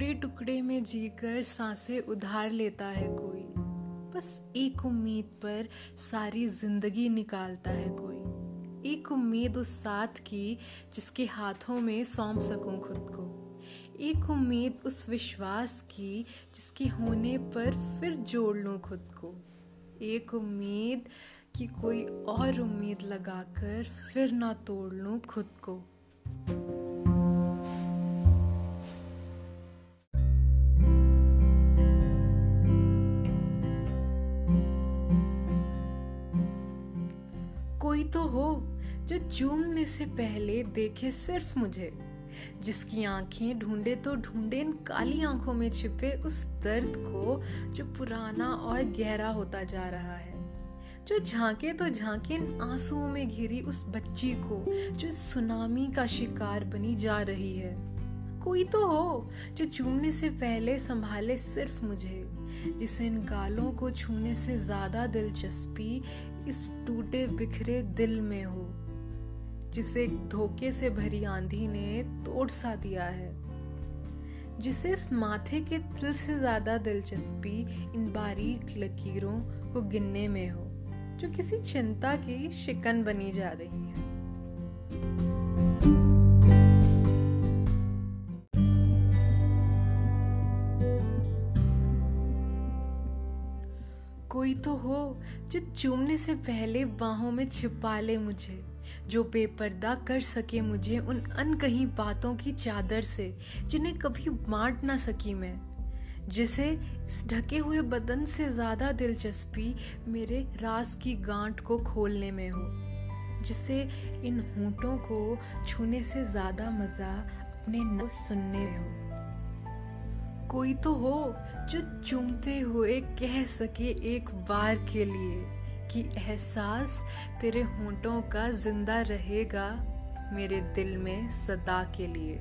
टुकड़े टुकड़े में जीकर साँसें उधार लेता है कोई। बस एक उम्मीद पर सारी ज़िंदगी निकालता है कोई। एक उम्मीद उस साथ की जिसके हाथों में सौंप सकूँ खुद को। एक उम्मीद उस विश्वास की जिसके होने पर फिर जोड़ लूँ खुद को। एक उम्मीद कि कोई और उम्मीद लगाकर फिर ना तोड़ लूँ खुद को। कोई तो हो जो चूमने से पहले देखे सिर्फ़ मुझे। जिसकी आँखें ढूंढे तो ढूंढे, इन काली आँखों में छिपे उस दर्द को जो पुराना और गहरा होता जा रहा है। जो झांके तो झांके इन आंसुओं में घिरी उस बच्ची को, जो सुनामी का शिकार बनी जा रही है। कोई तो हो जो चूमने से पहले संभाले सिर्फ़ मुझे, जिसे इन गालों को छूने से ज़्यादा दिलचस्पी इस टूटे बिखरे दिल में हो, जिसे एक धोखे से भरी आंधी ने तोड़ सा दिया है, जिसे इस माथे के तिल से ज़्यादा दिलचस्पी इन बारीक लकीरों को गिनने में हो, जो किसी चिंता की शिकन बनी जा रही है। कोई तो हो जो चूमने से पहले बाहों में छिपा ले मुझे, जो बेपर्दा कर सके मुझे उन अनकही बातों की चादर से, जिन्हें कभी बांट ना सकी मैं। जिसे इस ढके हुए बदन से ज़्यादा दिलचस्पी मेरे रास की गांठ को खोलने में हो, जिसे इन होंठों को छूने से ज़्यादा मज़ा अपने नो सुनने में हो। कोई तो हो जो चूमते हुए कह सके एक बार के लिए कि एहसास तेरे होंठों का ज़िंदा रहेगा मेरे दिल में सदा के लिए।